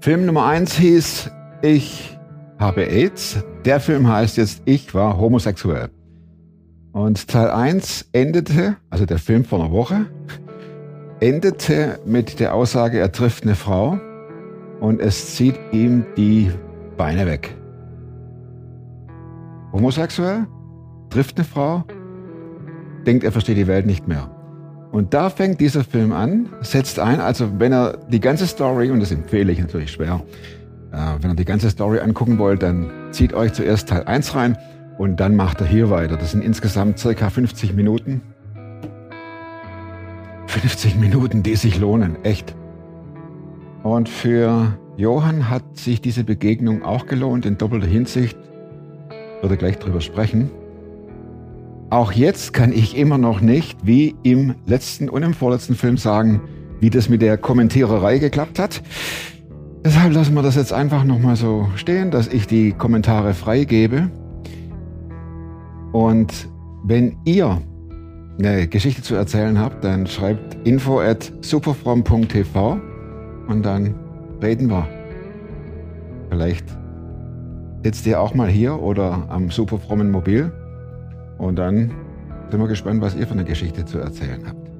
Film Nummer 1 hieß Ich habe AIDS. Der Film heißt jetzt Ich war homosexuell. Und Teil 1 endete, also der Film vor einer Woche, endete mit der Aussage, er trifft eine Frau und es zieht ihm die Beine weg. Homosexuell, trifft eine Frau, denkt, er versteht die Welt nicht mehr. Und da fängt dieser Film an, setzt ein, also wenn er die ganze Story, und das empfehle ich natürlich schwer, äh, wenn ihr die ganze Story angucken wollt, dann zieht euch zuerst Teil 1 rein und dann macht er hier weiter. Das sind insgesamt circa 50 Minuten. 50 Minuten, die sich lohnen, echt. Und für Johann hat sich diese Begegnung auch gelohnt in doppelter Hinsicht. Würde gleich drüber sprechen. Auch jetzt kann ich immer noch nicht, wie im letzten und im vorletzten Film sagen, wie das mit der Kommentiererei geklappt hat. Deshalb lassen wir das jetzt einfach nochmal so stehen, dass ich die Kommentare freigebe. Und wenn ihr eine Geschichte zu erzählen habt, dann schreibt info at superfrom.tv und dann reden wir. Vielleicht sitzt ihr auch mal hier oder am superfrommen Mobil und dann sind wir gespannt, was ihr für eine Geschichte zu erzählen habt.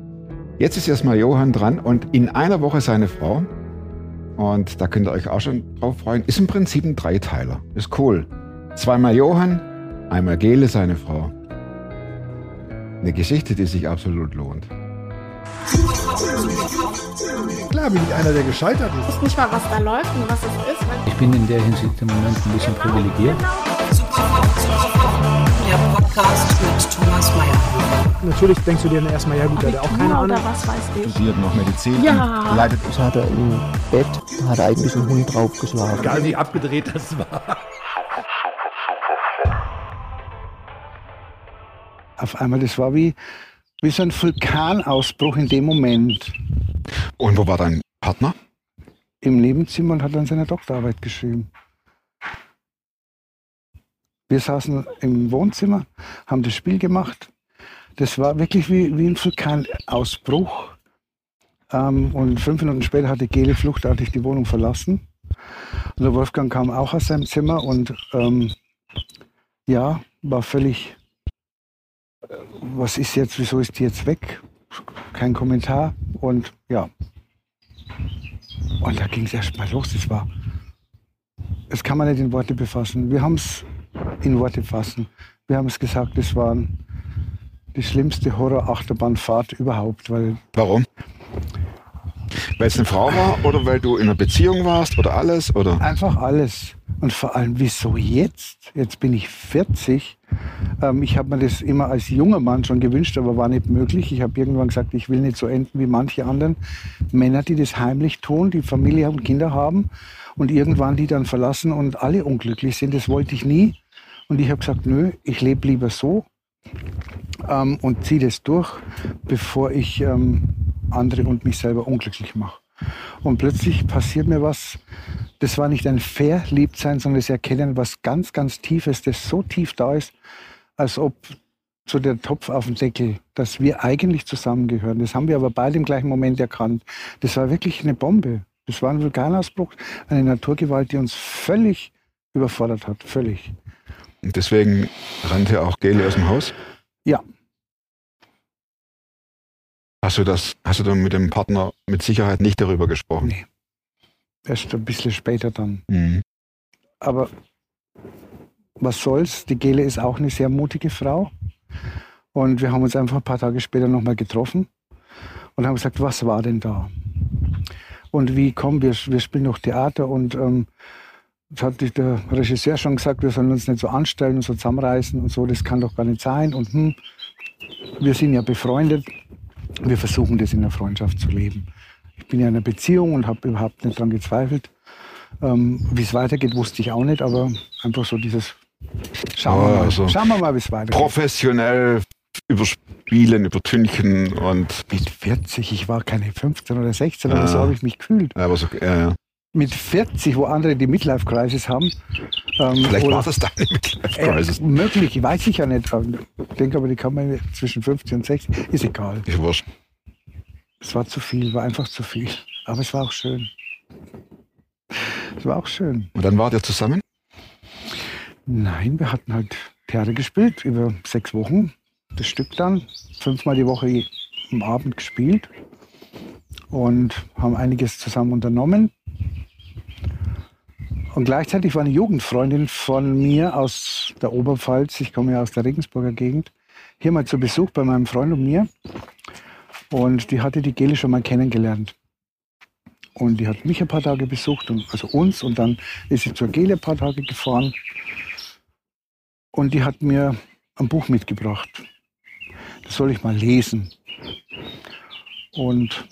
Jetzt ist erstmal Johann dran und in einer Woche seine Frau. Und da könnt ihr euch auch schon drauf freuen. Ist im Prinzip ein Dreiteiler. Ist cool. Zweimal Johann, einmal Gele, seine Frau. Eine Geschichte, die sich absolut lohnt. Klar bin ich einer, der gescheitert ist. Ich weiß nicht mal, was da läuft und was es ist. Ich bin in der Hinsicht im Moment ein bisschen privilegiert. Der Podcast mit Thomas Mayer. Natürlich denkst du dir dann erstmal, ja gut, hat auch keine oder Ahnung. was weiß ich. Studiert noch Medizin. Ja. Leidet Das hat er im Bett, da hat er eigentlich einen Hund draufgeschlagen. Egal wie abgedreht das war. auf einmal, das war wie, wie so ein Vulkanausbruch in dem Moment Und wo war dein Partner? im Nebenzimmer und hat dann seine Doktorarbeit geschrieben. Wir saßen im Wohnzimmer, haben das Spiel gemacht. Das war wirklich wie, wie ein Vulkanausbruch. Ähm, und fünf Minuten später hatte Gele fluchtartig die Wohnung verlassen. Und der Wolfgang kam auch aus seinem Zimmer und ähm, ja, war völlig, äh, was ist jetzt, wieso ist die jetzt weg? Kein Kommentar und ja. Und da ging es erst mal los. Das war, das kann man nicht in Worte befassen. Wir haben es in Worte fassen. Wir haben es gesagt, das war die schlimmste Horror-Achterbahnfahrt überhaupt, weil Warum? Weil es eine Frau war oder weil du in einer Beziehung warst oder alles? Oder? Einfach alles. Und vor allem, wieso jetzt? Jetzt bin ich 40. Ähm, ich habe mir das immer als junger Mann schon gewünscht, aber war nicht möglich. Ich habe irgendwann gesagt, ich will nicht so enden wie manche anderen Männer, die das heimlich tun, die Familie und Kinder haben und irgendwann die dann verlassen und alle unglücklich sind. Das wollte ich nie. Und ich habe gesagt, nö, ich lebe lieber so ähm, und ziehe das durch, bevor ich ähm, andere und mich selber unglücklich mache. Und plötzlich passiert mir was, das war nicht ein Verliebtsein, sondern das Erkennen, was ganz, ganz Tiefes, das so tief da ist, als ob so der Topf auf dem Deckel, dass wir eigentlich zusammengehören. Das haben wir aber beide im gleichen Moment erkannt. Das war wirklich eine Bombe. Das war ein Vulkanausbruch, eine Naturgewalt, die uns völlig überfordert hat. Völlig. Und deswegen rannte auch Gele aus dem Haus. Ja, Hast du das, hast du dann mit dem Partner mit Sicherheit nicht darüber gesprochen? Nee. erst ein bisschen später dann. Mhm. Aber was soll's? Die Gele ist auch eine sehr mutige Frau. Und wir haben uns einfach ein paar Tage später nochmal getroffen und haben gesagt, was war denn da? Und wie, komm, wir, wir spielen noch Theater und ähm, das hat der Regisseur schon gesagt, wir sollen uns nicht so anstellen und so zusammenreißen und so, das kann doch gar nicht sein. Und hm, wir sind ja befreundet, wir versuchen das in der Freundschaft zu leben. Ich bin ja in einer Beziehung und habe überhaupt nicht daran gezweifelt. Ähm, wie es weitergeht, wusste ich auch nicht, aber einfach so dieses Schauen wir mal, also schauen wir mal wie es weitergeht. Professionell überspielen, übertünchen und. Mit 40, ich war keine 15 oder 16 oder Ah. so habe ich mich gefühlt. Ja, aber so, ja, ja. Mit 40, wo andere die Midlife Crisis haben. Ähm, Vielleicht war das deine Midlife Äh, Crisis. möglich, weiß ich ja nicht. Ich denke aber, die kann man zwischen 50 und 60, ist egal. Ist wurscht. Es war zu viel, war einfach zu viel. Aber es war auch schön. Es war auch schön. Und dann wart ihr zusammen? Nein, wir hatten halt Theater gespielt über sechs Wochen. Das Stück dann fünfmal die Woche am Abend gespielt und haben einiges zusammen unternommen. Und gleichzeitig war eine Jugendfreundin von mir aus der Oberpfalz, ich komme ja aus der Regensburger Gegend, hier mal zu Besuch bei meinem Freund und mir. Und die hatte die Gele schon mal kennengelernt. Und die hat mich ein paar Tage besucht, also uns, und dann ist sie zur Gele ein paar Tage gefahren. Und die hat mir ein Buch mitgebracht. Das soll ich mal lesen. Und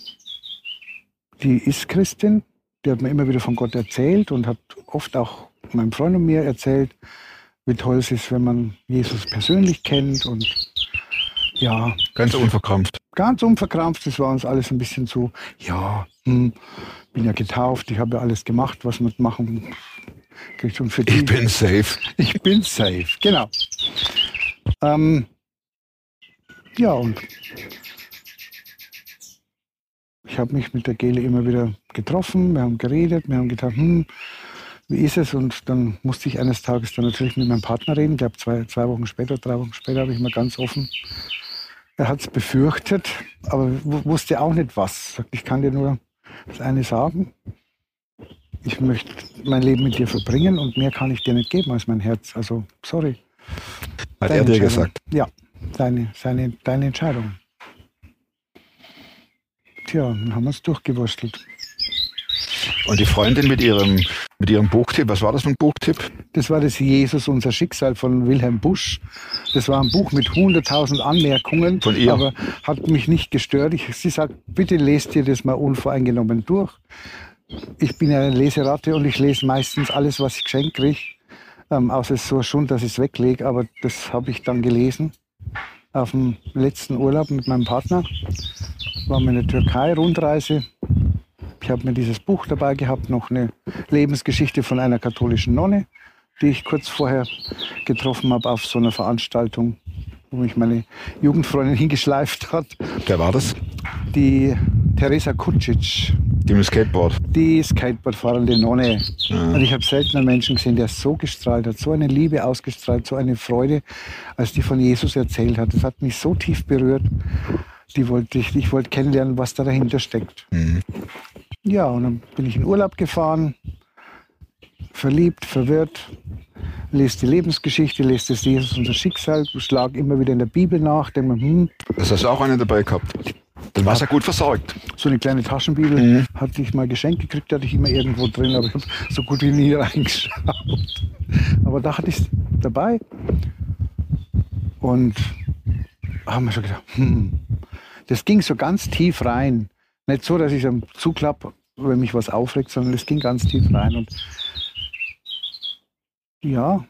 die ist Christin, die hat mir immer wieder von Gott erzählt und hat oft auch meinem Freund und mir erzählt, wie toll es ist, wenn man Jesus persönlich kennt. Und ja, Ganz unverkrampft. ganz unverkrampft, das war uns alles ein bisschen zu, ja, hm, bin ja getauft, ich habe ja alles gemacht, was man machen kriegt. Und für die, Ich bin safe. ich bin safe, genau. Ähm, ja, und ich habe mich mit der Gele immer wieder getroffen, wir haben geredet, wir haben gedacht, hm, wie ist es? Und dann musste ich eines Tages dann natürlich mit meinem Partner reden. Der hat zwei, zwei Wochen später, drei Wochen später, habe ich mal ganz offen. Er hat es befürchtet, aber wu- wusste auch nicht was. Sagt, ich kann dir nur das eine sagen. Ich möchte mein Leben mit dir verbringen und mehr kann ich dir nicht geben als mein Herz. Also, sorry. Hat Deine er dir gesagt. Ja, deine, seine, deine Entscheidung. Tja, dann haben wir es durchgewurstelt. Und die Freundin mit ihrem, mit ihrem Buchtipp, was war das für ein Buchtipp? Das war das Jesus, unser Schicksal von Wilhelm Busch. Das war ein Buch mit 100.000 Anmerkungen, Von ihr? aber hat mich nicht gestört. Ich, sie sagt, bitte lest dir das mal unvoreingenommen durch. Ich bin ja eine Leseratte und ich lese meistens alles, was ich geschenkt kriege. Ähm, außer es ist so schon, dass ich es weglege, aber das habe ich dann gelesen. Auf dem letzten Urlaub mit meinem Partner. In der Türkei, Rundreise. Ich habe mir dieses Buch dabei gehabt, noch eine Lebensgeschichte von einer katholischen Nonne, die ich kurz vorher getroffen habe auf so einer Veranstaltung, wo mich meine Jugendfreundin hingeschleift hat. Wer war das? Die Teresa Kucic, Die mit Skateboard. die Skateboardfahrende Nonne. Und ich habe selten einen Menschen gesehen, der so gestrahlt hat, so eine Liebe ausgestrahlt, so eine Freude, als die von Jesus erzählt hat. Das hat mich so tief berührt. Die wollte ich, ich wollte kennenlernen, was da dahinter steckt. Mhm. Ja, und dann bin ich in Urlaub gefahren, verliebt, verwirrt, lese die Lebensgeschichte, lese das Jesus unser Schicksal, schlag immer wieder in der Bibel nach, denke mir, hm, Das hast du auch eine dabei gehabt. Dann warst du ja gut versorgt. so eine kleine Taschenbibel Mhm. hatte ich mal geschenkt gekriegt, hatte ich immer irgendwo drin, aber ich habe so gut wie nie reingeschaut. Aber da hatte ich es dabei und haben wir schon gedacht, hm, das ging so ganz tief rein. Nicht so, dass ich es zuklappe, wenn mich was aufregt, sondern es ging ganz tief rein. Und ja,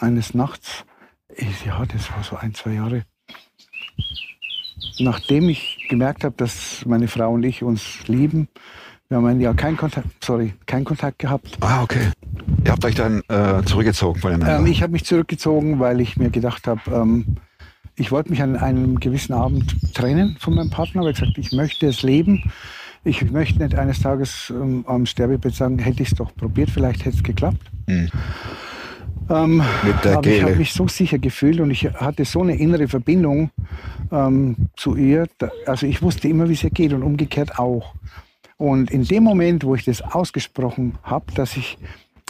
eines Nachts, ja, das war so ein, zwei Jahre, nachdem ich gemerkt habe, dass meine Frau und ich uns lieben, wir haben ein Jahr keinen Kontakt, sorry, keinen Kontakt gehabt. Ah, okay. Ihr habt euch dann äh, zurückgezogen voneinander. Ähm, ich habe mich zurückgezogen, weil ich mir gedacht habe, ähm, ich wollte mich an einem gewissen Abend trennen von meinem Partner, aber ich gesagt, ich möchte es leben. Ich möchte nicht eines Tages ähm, am Sterbebett sagen, hätte ich es doch probiert, vielleicht hätte es geklappt. Hm. Ähm, Mit der aber ich habe Gele. mich so sicher gefühlt und ich hatte so eine innere Verbindung ähm, zu ihr. Da, also ich wusste immer, wie es ihr geht und umgekehrt auch. Und in dem Moment, wo ich das ausgesprochen habe, dass ich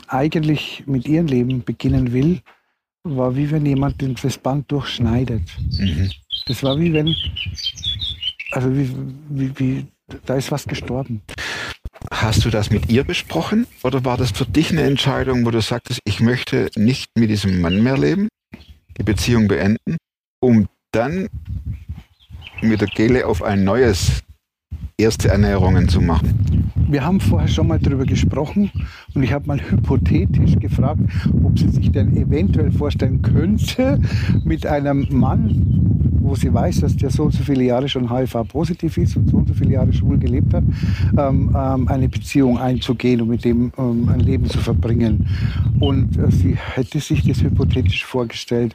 eigentlich mit ihrem Leben beginnen will, war wie wenn jemand das Band durchschneidet. Mhm. Das war wie wenn, also wie, wie, wie da ist was gestorben. Hast du das mit ihr besprochen oder war das für dich eine Entscheidung, wo du sagtest, ich möchte nicht mit diesem Mann mehr leben, die Beziehung beenden, um dann mit der Gele auf ein neues erste Ernährungen zu machen? Wir haben vorher schon mal darüber gesprochen und ich habe mal hypothetisch gefragt, ob sie sich denn eventuell vorstellen könnte, mit einem Mann, wo sie weiß, dass der so und so viele Jahre schon HIV-positiv ist und so und so viele Jahre schwul gelebt hat, ähm, ähm, eine Beziehung einzugehen und mit dem ähm, ein Leben zu verbringen. Und äh, sie hätte sich das hypothetisch vorgestellt.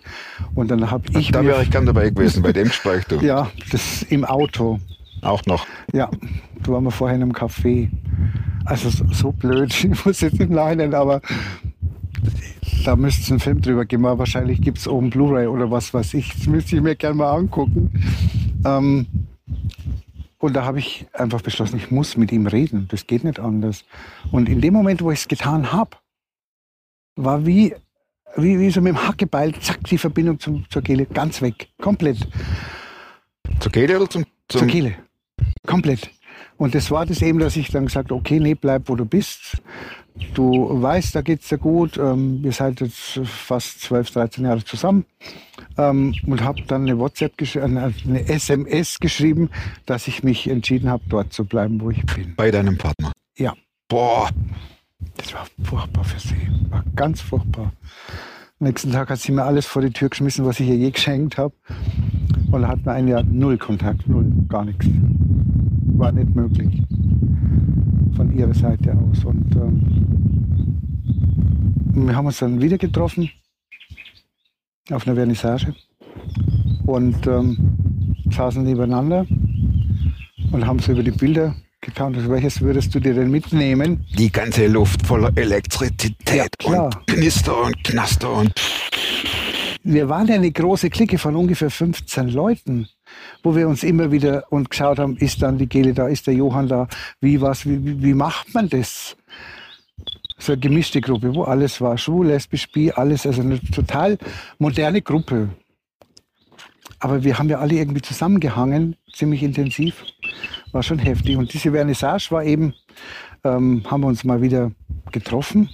Und dann habe ich da wäre ich gern dabei gewesen, bei dem Gespräch, du. ja, das im Auto. Auch noch. Ja, da waren wir vorher in einem Café. Also so, so blöd, ich muss jetzt im Nachhinein, aber da müsste es einen Film drüber geben. Aber wahrscheinlich gibt es oben Blu-ray oder was weiß ich. Das müsste ich mir gerne mal angucken. Ähm, und da habe ich einfach beschlossen, ich muss mit ihm reden. Das geht nicht anders. Und in dem Moment, wo ich es getan habe, war wie, wie, wie so mit dem Hackebeil, zack, die Verbindung zum, zur Kehle ganz weg. Komplett. Zur Kehle oder zum, zum Zur Kehle. Komplett. Und das war das eben, dass ich dann gesagt habe, okay, nee, bleib, wo du bist. Du weißt, da geht's dir gut. Ähm, wir seid jetzt fast 12, 13 Jahre zusammen. Ähm, und habe dann eine WhatsApp, gesch- eine, SMS geschrieben, dass ich mich entschieden habe, dort zu bleiben, wo ich bin. bei deinem Partner. Ja. Boah, Das war furchtbar für sie. War ganz furchtbar. Am nächsten Tag hat sie mir alles vor die Tür geschmissen, was ich ihr je geschenkt habe. Und da hatten wir ein Jahr null Kontakt, null, gar nichts. War nicht möglich. Von ihrer Seite aus. Und ähm, wir haben uns dann wieder getroffen auf einer Vernissage und ähm, saßen nebeneinander und haben so über die Bilder gekannt. Also welches würdest du dir denn mitnehmen? die ganze Luft voller Elektrizität Ja, und Knister und Knaster und wir waren ja eine große Clique von ungefähr 15 Leuten, wo wir uns immer wieder und geschaut haben, ist dann die Gele da, ist der Johann da, wie was, wie, wie, macht man das? So eine gemischte Gruppe, wo alles war, schwul, lesbisch, bi, alles, also eine total moderne Gruppe. Aber wir haben ja alle irgendwie zusammengehangen, ziemlich intensiv. War schon heftig. Und diese Vernissage war eben, ähm, haben wir uns mal wieder getroffen,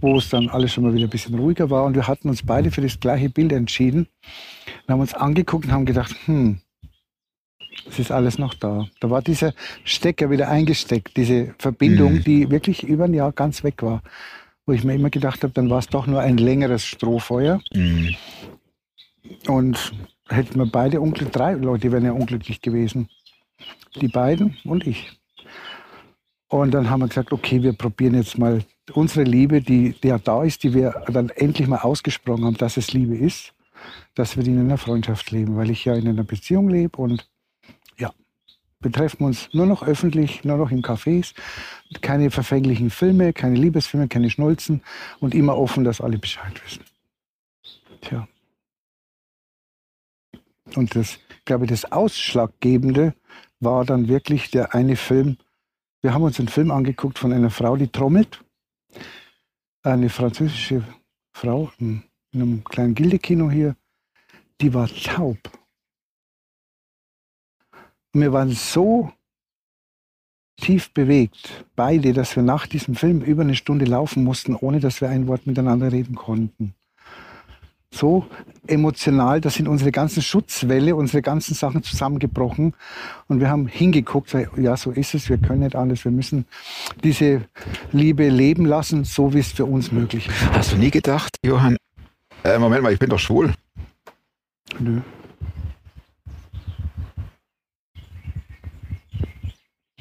wo es dann alles schon mal wieder ein bisschen ruhiger war. Und wir hatten uns beide für das gleiche Bild entschieden. Wir haben uns angeguckt und haben gedacht, hm, es ist alles noch da. Da war dieser Stecker wieder eingesteckt, diese Verbindung, Mhm. die wirklich über ein Jahr ganz weg war. Wo ich mir immer gedacht habe, dann war es doch nur ein längeres Strohfeuer. Mhm. Und hätten wir beide unglücklich, drei Leute wären ja unglücklich gewesen. Die beiden und ich. Und dann haben wir gesagt, okay, wir probieren jetzt mal unsere Liebe, die, die ja da ist, die wir dann endlich mal ausgesprochen haben, dass es Liebe ist, dass wir in einer Freundschaft leben, weil ich ja in einer Beziehung lebe und ja, wir treffen uns nur noch öffentlich, nur noch in Cafés, keine verfänglichen Filme, keine Liebesfilme, keine Schnulzen und immer offen, dass alle Bescheid wissen. Tja. Und das, ich glaube, das Ausschlaggebende war dann wirklich der eine Film. Wir haben uns einen Film angeguckt von einer Frau, die trommelt. Eine französische Frau in in einem kleinen Gildekino hier. Die war taub. Und wir waren so tief bewegt, beide, dass wir nach diesem Film über eine Stunde laufen mussten, ohne dass wir ein Wort miteinander reden konnten so emotional, da sind unsere ganzen Schutzwelle, unsere ganzen Sachen zusammengebrochen. Und wir haben hingeguckt, ja, so ist es, wir können nicht anders, wir müssen diese Liebe leben lassen, so wie es für uns möglich ist. Hast du nie gedacht, Johann, äh, Moment mal, ich bin doch schwul. Nö.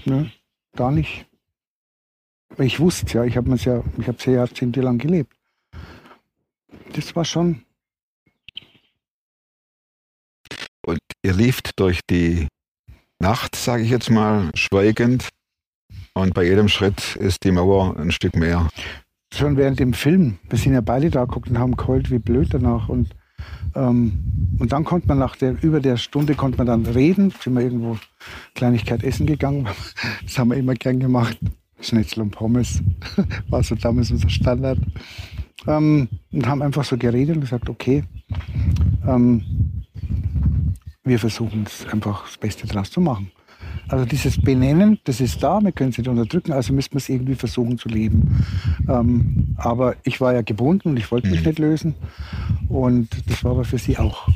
Nö, gar nicht. Ich wusste es ja, ich habe es ja, ich habe es ja jahrzehntelang gelebt. Das war schon, Und ihr lieft durch die Nacht, sage ich jetzt mal, schweigend. Und bei jedem Schritt ist die Mauer ein Stück mehr. Schon während dem Film, wir sind ja beide da geguckt und haben geheult wie blöd danach. Und, ähm, und dann konnte man nach der, über der Stunde konnte man dann reden, sind wir irgendwo Kleinigkeit essen gegangen. Das haben wir immer gern gemacht. Schnitzel und Pommes. War so damals unser Standard. Ähm, und haben einfach so geredet und gesagt, okay, ähm, wir versuchen es einfach das Beste draus zu machen. Also dieses Benennen, das ist da, wir können es nicht unterdrücken, also müssen wir es irgendwie versuchen zu leben. Ähm, aber ich war ja gebunden und ich wollte mich Mhm. nicht lösen. Und das war aber für sie auch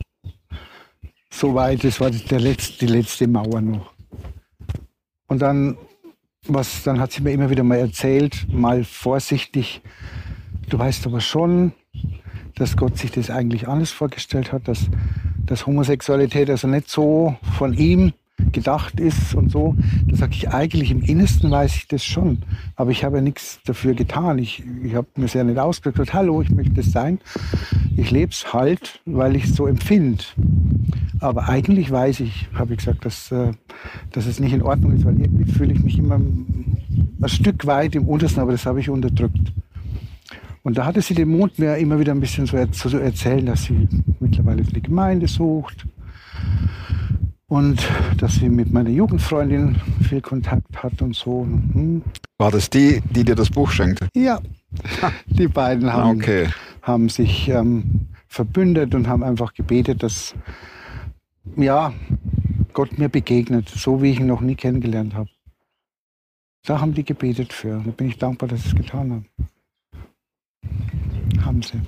so weit, das war der letzte, die letzte Mauer noch. Und dann, was, dann hat sie mir immer wieder mal erzählt, mal vorsichtig, du weißt aber schon, dass Gott sich das eigentlich anders vorgestellt hat, dass dass Homosexualität also nicht so von ihm gedacht ist und so. Da sage ich, eigentlich im Innersten weiß ich das schon. Aber ich habe ja nichts dafür getan. Ich, ich habe mir sehr nicht ausgedrückt, hallo, ich möchte das sein. Ich lebe es halt, weil ich es so empfinde. Aber eigentlich weiß ich, habe ich gesagt, dass, äh, dass es nicht in Ordnung ist, weil irgendwie fühle ich mich immer ein Stück weit im Untersten, aber das habe ich unterdrückt. Und da hatte sie den Mond mir immer wieder ein bisschen so, so erzählen, dass sie mittlerweile die Gemeinde sucht und dass sie mit meiner Jugendfreundin viel Kontakt hat und so. Hm. War das die, die dir das Buch schenkte? Ja, die beiden haben, Okay. haben sich ähm, verbündet und haben einfach gebetet, dass ja, Gott mir begegnet, so wie ich ihn noch nie kennengelernt habe. Da haben die gebetet für. Da bin ich dankbar, dass sie es getan haben. Haben sie.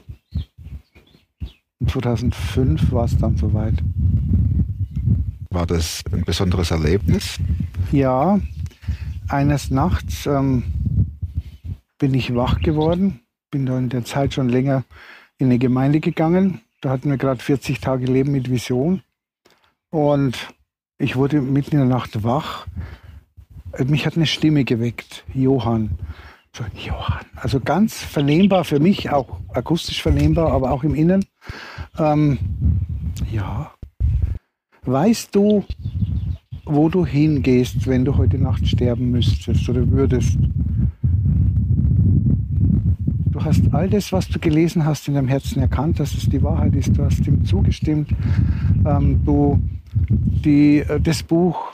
Und 2005 war es dann soweit. War das ein besonderes Erlebnis? Ja, eines Nachts ähm, bin ich wach geworden, bin da in der Zeit schon länger in eine Gemeinde gegangen. Da hatten wir gerade 40 Tage Leben mit Vision. Und ich wurde mitten in der Nacht wach. Äh, Mich hat eine Stimme geweckt, Johann. So, Johann. Also ganz vernehmbar für mich, auch akustisch vernehmbar, aber auch im Inneren. Ähm, ja. Weißt du, wo du hingehst, wenn du heute Nacht sterben müsstest oder würdest? Du hast all das, was du gelesen hast, in deinem Herzen erkannt, dass es die Wahrheit ist. Du hast ihm zugestimmt. Ähm, du, die, äh, das Buch,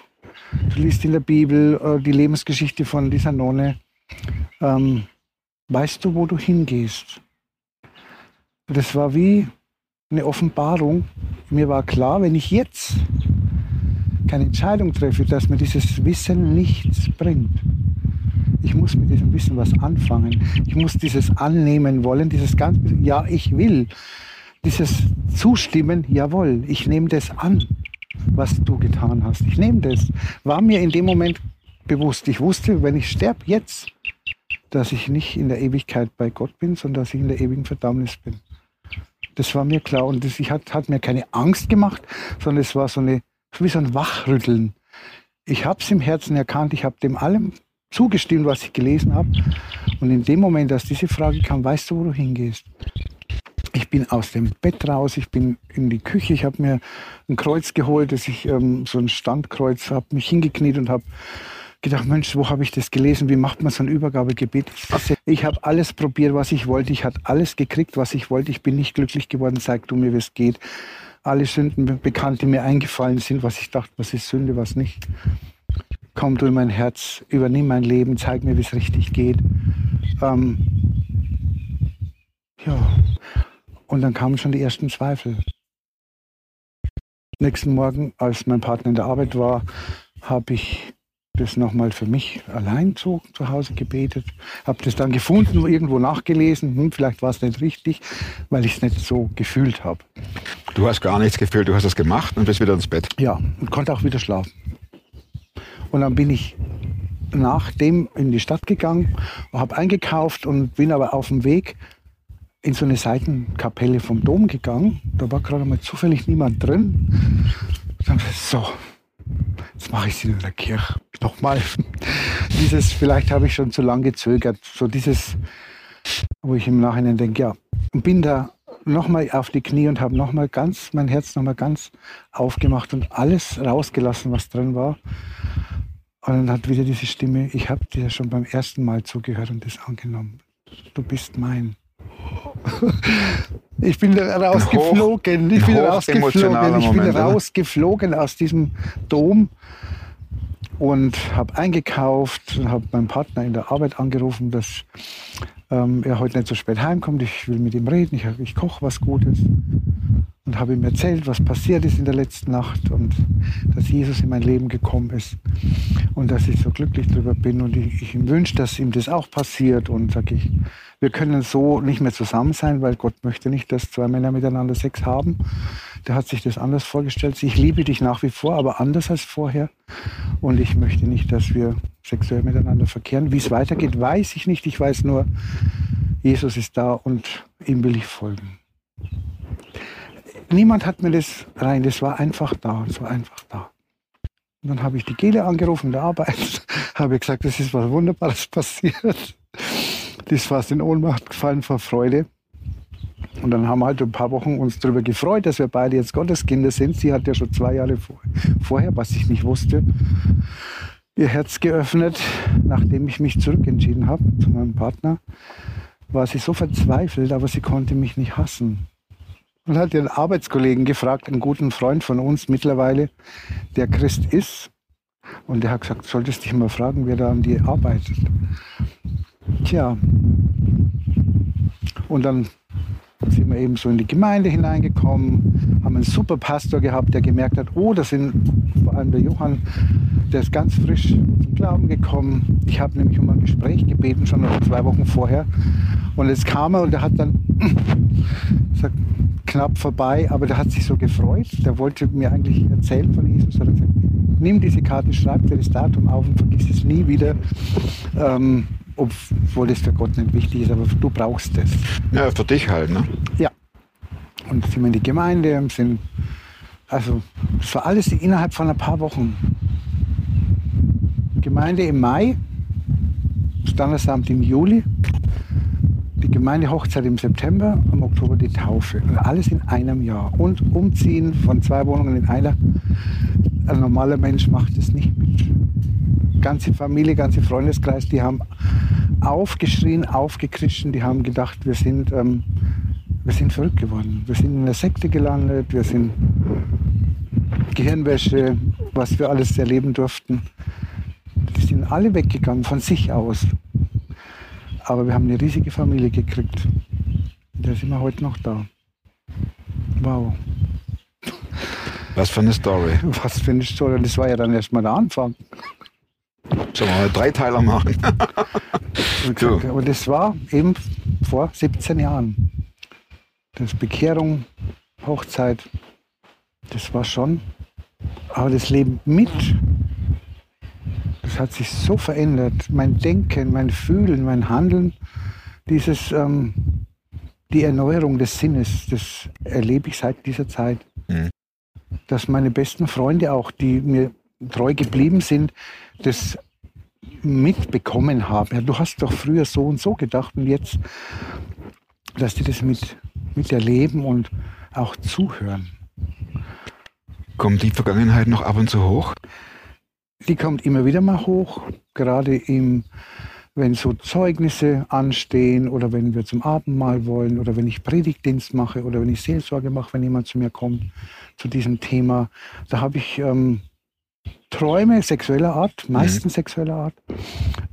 du liest in der Bibel äh, die Lebensgeschichte von dieser Nonne. Ähm, weißt du, wo du hingehst? Das war wie eine Offenbarung. Mir war klar, wenn ich jetzt keine Entscheidung treffe, dass mir dieses Wissen nichts bringt. Ich muss mit diesem Wissen was anfangen. Ich muss dieses annehmen wollen, dieses ganz, ja, ich will. Dieses Zustimmen, jawohl, ich nehme das an, was du getan hast. Ich nehme das. War mir in dem Moment bewusst. Ich wusste, wenn ich sterbe jetzt, dass ich nicht in der Ewigkeit bei Gott bin, sondern dass ich in der ewigen Verdammnis bin. Das war mir klar und das ich hat, hat mir keine Angst gemacht, sondern es war so eine, wie so ein Wachrütteln. Ich habe es im Herzen erkannt, ich habe dem allem zugestimmt, was ich gelesen habe. Und in dem Moment, als diese Frage kam, weißt du, wo du hingehst? Ich bin aus dem Bett raus, ich bin in die Küche, ich habe mir ein Kreuz geholt, das ich ähm, so ein Standkreuz, habe mich hingekniet und habe gedacht, Mensch, wo habe ich das gelesen? Wie macht man so ein Übergabegebet? Ich habe alles probiert, was ich wollte. Ich habe alles gekriegt, was ich wollte. Ich bin nicht glücklich geworden. Zeig du mir, wie es geht. Alle Sünden bekannt, die mir eingefallen sind, was ich dachte, was ist Sünde, was nicht. Komm du in mein Herz, übernimm mein Leben, zeig mir, wie es richtig geht. Ähm, ja, und dann kamen schon die ersten Zweifel. Nächsten Morgen, als mein Partner in der Arbeit war, habe ich das nochmal für mich allein zu, zu Hause gebetet. Habe das dann gefunden, irgendwo nachgelesen. Hm, vielleicht war es nicht richtig, weil ich es nicht so gefühlt habe. Du hast gar nichts gefühlt, du hast es gemacht und bist wieder ins Bett. Ja, und konnte auch wieder schlafen. Und dann bin ich nach dem in die Stadt gegangen, habe eingekauft und bin aber auf dem Weg in so eine Seitenkapelle vom Dom gegangen. Da war gerade mal zufällig niemand drin. So, jetzt mache ich es in der Kirche. Nochmal. Dieses, vielleicht habe ich schon zu lange gezögert. So dieses, wo ich im Nachhinein denke, ja, und bin da nochmal auf die Knie und habe nochmal ganz, mein Herz nochmal ganz aufgemacht und alles rausgelassen, was drin war. Und dann hat wieder diese Stimme, ich habe dir schon beim ersten Mal zugehört und das angenommen. Du bist mein. Ich bin rausgeflogen. Ich bin rausgeflogen. Ich bin Moment, rausgeflogen aus diesem Dom und habe eingekauft und habe meinen Partner in der Arbeit angerufen, dass ähm, er heute nicht so spät heimkommt. Ich will mit ihm reden. Ich, ich koche was Gutes und habe ihm erzählt, was passiert ist in der letzten Nacht und dass Jesus in mein Leben gekommen ist und dass ich so glücklich darüber bin und ich, ich ihm wünsche, dass ihm das auch passiert und sage ich, wir können so nicht mehr zusammen sein, weil Gott möchte nicht, dass zwei Männer miteinander Sex haben. Der hat sich das anders vorgestellt. Ich liebe dich nach wie vor, aber anders als vorher. Und ich möchte nicht, dass wir sexuell miteinander verkehren. Wie es weitergeht, weiß ich nicht. Ich weiß nur, Jesus ist da und ihm will ich folgen. Niemand hat mir das rein, das war einfach da, das einfach da. Und dann habe ich die Gele angerufen der Arbeit, habe gesagt, das ist was Wunderbares passiert. Die ist fast in Ohnmacht gefallen vor Freude. Und dann haben wir halt ein paar Wochen uns darüber gefreut, dass wir beide jetzt Gotteskinder sind. Sie hat ja schon zwei Jahre vor, vorher, was ich nicht wusste, ihr Herz geöffnet, nachdem ich mich zurückentschieden habe zu meinem Partner. War sie so verzweifelt, aber sie konnte mich nicht hassen. Und hat ihren Arbeitskollegen gefragt, einen guten Freund von uns mittlerweile, der Christ ist. Und der hat gesagt, solltest dich mal fragen, wer da an dir arbeitet. Tja. Und dann sind wir eben so in die Gemeinde hineingekommen, haben einen super Pastor gehabt, der gemerkt hat, oh, das sind vor allem der Johann, der ist ganz frisch zum Glauben gekommen. Ich habe nämlich um ein Gespräch gebeten, schon zwei Wochen vorher. Und jetzt kam er und er hat dann gesagt, knapp vorbei, aber der hat sich so gefreut. Der wollte mir eigentlich erzählen von Jesus. Er hat gesagt, nimm diese Karte, schreib dir das Datum auf und vergiss es nie wieder. Ähm, obwohl das für Gott nicht wichtig ist, aber du brauchst es. Ja, für dich halt, ne? Ja. Und sind wir in die Gemeinde sind, also es war alles innerhalb von ein paar Wochen. Gemeinde im Mai, Standesamt im Juli, die Gemeindehochzeit im September, im Oktober die Taufe. Und alles in einem Jahr. Und umziehen von zwei Wohnungen in einer. Ein normaler Mensch macht es nicht mit. Ganze Familie, ganze Freundeskreis, die haben aufgeschrien, aufgekrischen, die haben gedacht, wir sind, ähm, wir sind verrückt geworden. Wir sind in der Sekte gelandet, wir sind Gehirnwäsche, was wir alles erleben durften. Die sind alle weggegangen von sich aus. Aber wir haben eine riesige Familie gekriegt. Da sind wir heute noch da. Wow. Was für eine Story. Was für eine Story. Das war ja dann erstmal der Anfang. Sollen wir mal drei Teiler machen? so. Und das war eben vor 17 Jahren. Das Bekehrung, Hochzeit, das war schon. Aber das Leben mit, das hat sich so verändert. Mein Denken, mein Fühlen, mein Handeln, dieses, ähm, die Erneuerung des Sinnes, das erlebe ich seit dieser Zeit. Mhm. Dass meine besten Freunde auch, die mir treu geblieben sind, das mitbekommen haben. Ja, du hast doch früher so und so gedacht und jetzt, dass die das mit, miterleben und auch zuhören. Kommt die Vergangenheit noch ab und zu hoch? Die kommt immer wieder mal hoch, gerade im, wenn so Zeugnisse anstehen oder wenn wir zum Abendmahl wollen oder wenn ich Predigtdienst mache oder wenn ich Seelsorge mache, wenn jemand zu mir kommt zu diesem Thema. Da habe ich ähm, Träume sexueller Art, meistens mhm. sexueller Art.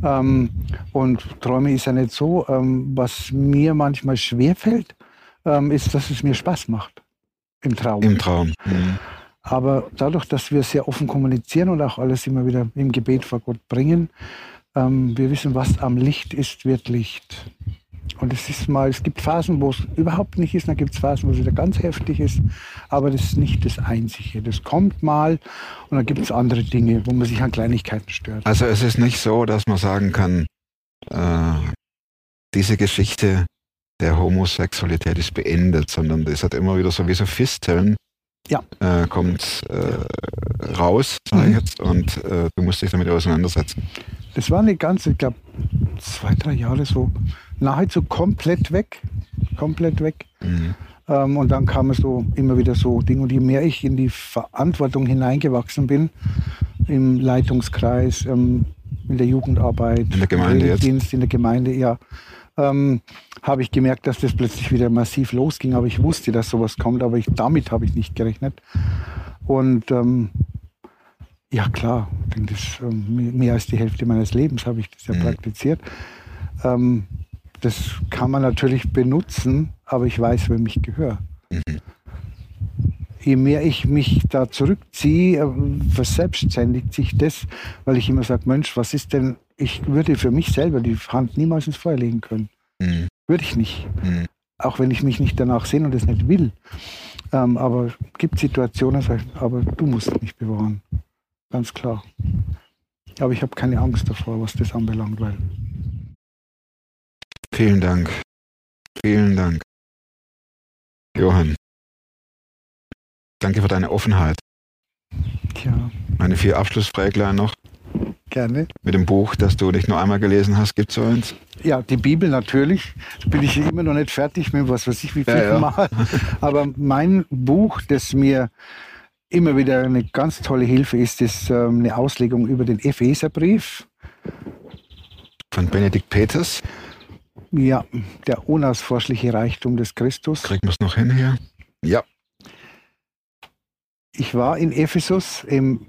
Ähm, und Träume ist ja nicht so. Ähm, was mir manchmal schwerfällt, ähm, ist, dass es mir Spaß macht im Traum. Im Traum. Mhm. Aber dadurch, dass wir sehr offen kommunizieren und auch alles immer wieder im Gebet vor Gott bringen, ähm, wir wissen, was am Licht ist, wird Licht. Und es ist mal, es gibt Phasen, wo es überhaupt nicht ist, dann gibt es Phasen, wo es wieder ganz heftig ist. Aber das ist nicht das Einzige. Das kommt mal und dann gibt es andere Dinge, wo man sich an Kleinigkeiten stört. Also es ist nicht so, dass man sagen kann, äh, diese Geschichte der Homosexualität ist beendet, sondern es hat immer wieder so wie so Fisteln, ja. äh, kommt äh, raus, sage ich mhm. jetzt, und äh, du musst dich damit auseinandersetzen. Das war eine ganze, ich glaube, zwei, drei Jahre so nahezu komplett weg. Komplett weg. Mhm. Ähm, und dann kamen so immer wieder so Dinge. Und je mehr ich in die Verantwortung hineingewachsen bin, im Leitungskreis, ähm, in der Jugendarbeit, in der Gemeinde im Dienst, in der Gemeinde, ja, ähm, habe ich gemerkt, dass das plötzlich wieder massiv losging. Aber ich wusste, dass sowas kommt, aber ich, damit habe ich nicht gerechnet. Und ähm, ja klar, das, ähm, mehr als die Hälfte meines Lebens habe ich das ja mhm. praktiziert. Ähm, das kann man natürlich benutzen, aber ich weiß, wem ich gehöre. Mhm. Je mehr ich mich da zurückziehe, äh, verselbstständigt sich das, weil ich immer sage, Mensch, was ist denn, ich würde für mich selber die Hand niemals ins Feuer legen können. Mhm. Würde ich nicht. Mhm. Auch wenn ich mich nicht danach sehne und es nicht will. Ähm, aber es gibt Situationen, aber du musst mich bewahren. Ganz klar. Aber ich habe keine Angst davor, was das anbelangt, weil Vielen Dank. Vielen Dank. Johann. Danke für deine Offenheit. Tja, Meine vier Abschlussfräglein noch gerne. mit dem Buch, das du nicht nur einmal gelesen hast. Gibt so eins? Ja, die Bibel natürlich. Da bin ich immer noch nicht fertig mit was weiß ich wie viel Ja, ja. Mal. Aber mein Buch, das mir immer wieder eine ganz tolle Hilfe ist, ist ähm, eine Auslegung über den Epheserbrief. Von Benedikt Peters. Ja, der unausforschliche Reichtum des Christus. Kriegen wir es noch hin hier? Ja. Ich war in Ephesus im,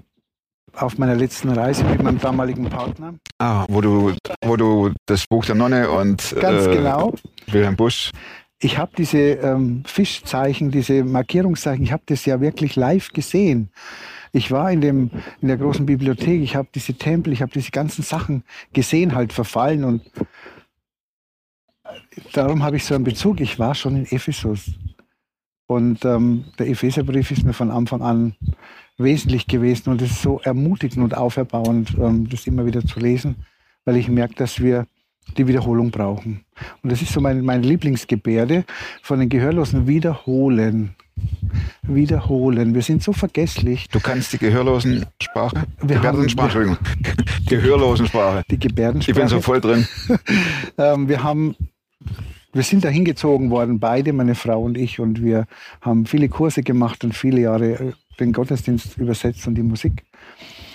auf meiner letzten Reise mit meinem damaligen Partner. Ah, wo du, wo du das Buch der Nonne und Ganz äh, genau. Wilhelm Busch. Ich habe diese ähm, Fischzeichen, diese Markierungszeichen, ich habe das ja wirklich live gesehen. Ich war in, dem, in der großen Bibliothek, ich habe diese Tempel, ich habe diese ganzen Sachen gesehen, halt verfallen und darum habe ich so einen Bezug. Ich war schon in Ephesus. Und ähm, der Epheserbrief ist mir von Anfang an wesentlich gewesen und es ist so ermutigend und auferbauend, ähm, das immer wieder zu lesen, weil ich merke, dass wir die Wiederholung brauchen. Und das ist so mein, meine Lieblingsgebärde von den Gehörlosen. Wiederholen. Wiederholen. Wir sind so vergesslich. Du kannst die Gehörlosensprache? Wir Gebärdensprache, haben- Entschuldigung. Gehörlosensprache. Die Gebärdensprache. Ich bin so voll drin. Ähm, wir haben, wir sind da hingezogen worden, beide, meine Frau und ich, und wir haben viele Kurse gemacht und viele Jahre äh, den Gottesdienst übersetzt und die Musik.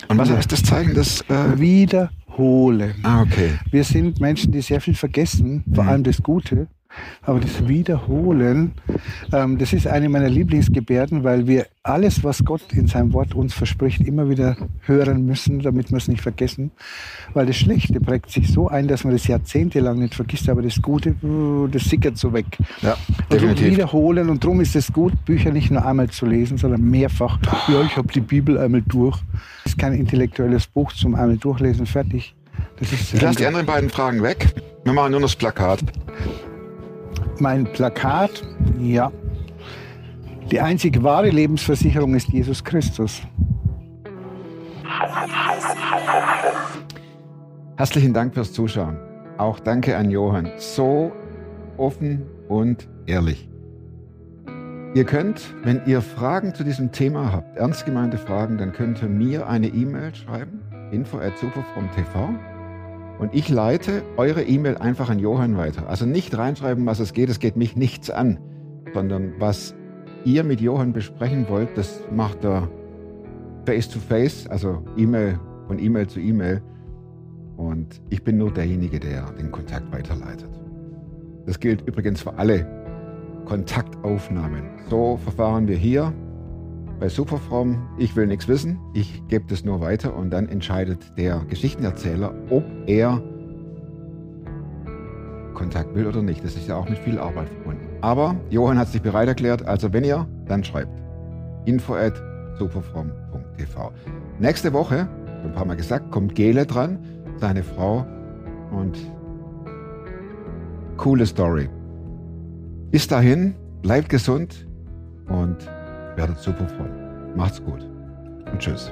Und was heißt das Zeichen? Das, äh, Wiederholen. ah, okay. Wir sind Menschen, die sehr viel vergessen, vor Mhm. allem das Gute. Aber das Wiederholen, ähm, das ist eine meiner Lieblingsgebärden, weil wir alles, was Gott in seinem Wort uns verspricht, immer wieder hören müssen, damit wir es nicht vergessen. Weil das Schlechte prägt sich so ein, dass man das jahrzehntelang nicht vergisst, aber das Gute, uh, das sickert so weg. Ja, Und darum definitiv. wiederholen und darum ist es gut, Bücher nicht nur einmal zu lesen, sondern mehrfach. Ja, ich habe die Bibel einmal durch. Das ist kein intellektuelles Buch zum einmal durchlesen, fertig. Das ist Ich lasse die anderen beiden Fragen weg. Wir machen nur noch das Plakat. Mein Plakat, ja. Die einzig wahre Lebensversicherung ist Jesus Christus. Herzlichen Dank fürs Zuschauen. Auch danke an Johann. So offen und ehrlich. Ihr könnt, wenn ihr Fragen zu diesem Thema habt, ernst gemeinte Fragen, dann könnt ihr mir eine E-Mail schreiben, info@superfromtv und ich leite eure E-Mail einfach an Johann weiter. Also nicht reinschreiben, was es geht, es geht mich nichts an, sondern was ihr mit Johann besprechen wollt, das macht er face to face, also E-Mail von E-Mail zu E-Mail. Und ich bin nur derjenige, der den Kontakt weiterleitet. Das gilt übrigens für alle Kontaktaufnahmen. So verfahren wir hier bei Superfrom. Ich will nichts wissen, ich gebe das nur weiter und dann entscheidet der Geschichtenerzähler, ob er Kontakt will oder nicht. Das ist ja auch mit viel Arbeit verbunden. Aber Johann hat sich bereit erklärt, also wenn ihr, dann schreibt info at superfrom.tv. Nächste Woche, ein paar Mal gesagt, kommt Gele dran, seine Frau und coole Story. Bis dahin, bleibt gesund und werdet superfromm. Macht's gut und tschüss.